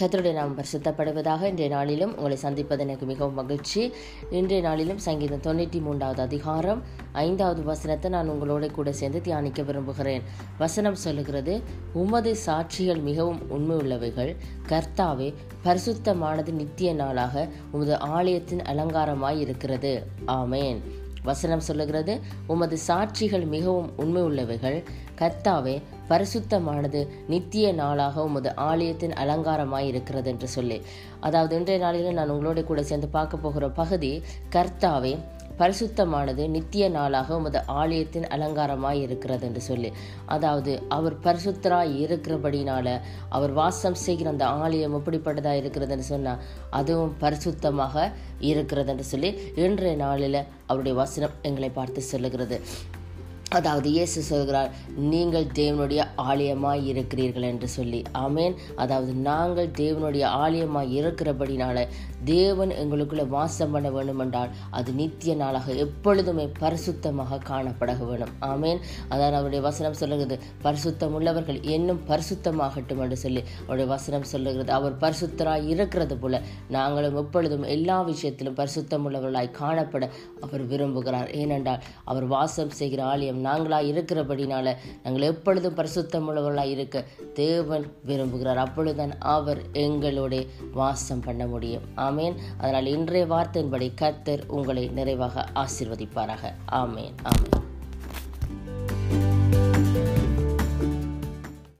கத்தருடைய நாம் பரிசுத்தப்படுவதாக இன்றைய நாளிலும் உங்களை சந்திப்பது எனக்கு மிகவும் மகிழ்ச்சி. இன்றைய நாளிலும் சங்கீதம் தொண்ணூற்றி மூன்றாவது அதிகாரம் ஐந்தாவது வசனத்தை நான் உங்களோட கூட சேர்ந்து தியானிக்க விரும்புகிறேன். வசனம் சொல்லுகிறது உமது சாட்சிகள் மிகவும் உண்மை உள்ளவைகள் கர்த்தாவே பரிசுத்தமானது நித்திய நாளாக உமது ஆலயத்தின் அலங்காரமாய் இருக்கிறது ஆமேன். வசனம் சொல்லுகிறது உமது சாட்சிகள் மிகவும் உண்மை உள்ளவைகள் கர்த்தாவே பரிசுத்தமானது நித்திய நாளாக உமது ஆலயத்தின் அலங்காரமாய் இருக்கிறது என்று சொல்லி. அதாவது இன்றைய நாளில் நான் உங்களோட கூட சேர்ந்து பார்க்க போகிற பகுதி கர்த்தாவே பரிசுத்தமானது நித்திய நாளாக உமது ஆலயத்தின் அலங்காரமாய் இருக்கிறது என்று சொல்லி. அதாவது அவர் பரிசுத்தராய் இருக்கிறபடினால அவர் வாசம் செய்கிற அந்த ஆலயம் எப்படிப்பட்டதாக இருக்கிறதுன்னு சொன்னால் அதுவும் பரிசுத்தமாக இருக்கிறது என்று சொல்லி இன்றைய நாளில் அவருடைய வசனம் எங்களை பார்த்து சொல்லுகிறது. அதாவது இயேசு சொல்கிறார் நீங்கள் தேவனுடைய ஆலயமாய் இருக்கிறீர்கள் என்று சொல்லி. ஆமேன். அதாவது நாங்கள் தேவனுடைய ஆலயமாய் இருக்கிறபடினால தேவன் எங்களுக்குள்ள வாசம் பண்ண வேண்டுமென்றால் அது நித்திய நாளாக எப்பொழுதுமே பரிசுத்தமாக காணப்பட வேணும் ஆமேன். அதாவது அவருடைய வசனம் சொல்லுகிறது பரிசுத்தம் உள்ளவர்கள் இன்னும் பரிசுத்தமாகட்டும் என்று சொல்லி அவருடைய வசனம் சொல்லுகிறது. அவர் பரிசுத்தராய் இருக்கிறது போல நாங்களும் எப்பொழுதும் எல்லா விஷயத்திலும் பரிசுத்தம் உள்ளவர்களாய் காணப்பட அவர் விரும்புகிறார். ஏனென்றால் அவர் வாசம் செய்கிற ஆலயம் நாங்களாக இருக்கிறபடினால நாங்கள் எப்பொழுதும் பரிசுத்தமுள்ளவர்களாக இருக்க தேவன் விரும்புகிறார். அப்பொழுதுதான் அவர் எங்களோட வாசம் பண்ண முடியும். ஆமேன். அதனால் இன்றைய வார்த்தையின்படி கர்த்தர் உங்களை நிறைவாக ஆசிர்வதிப்பாராக. ஆமேன். ஆமேன்.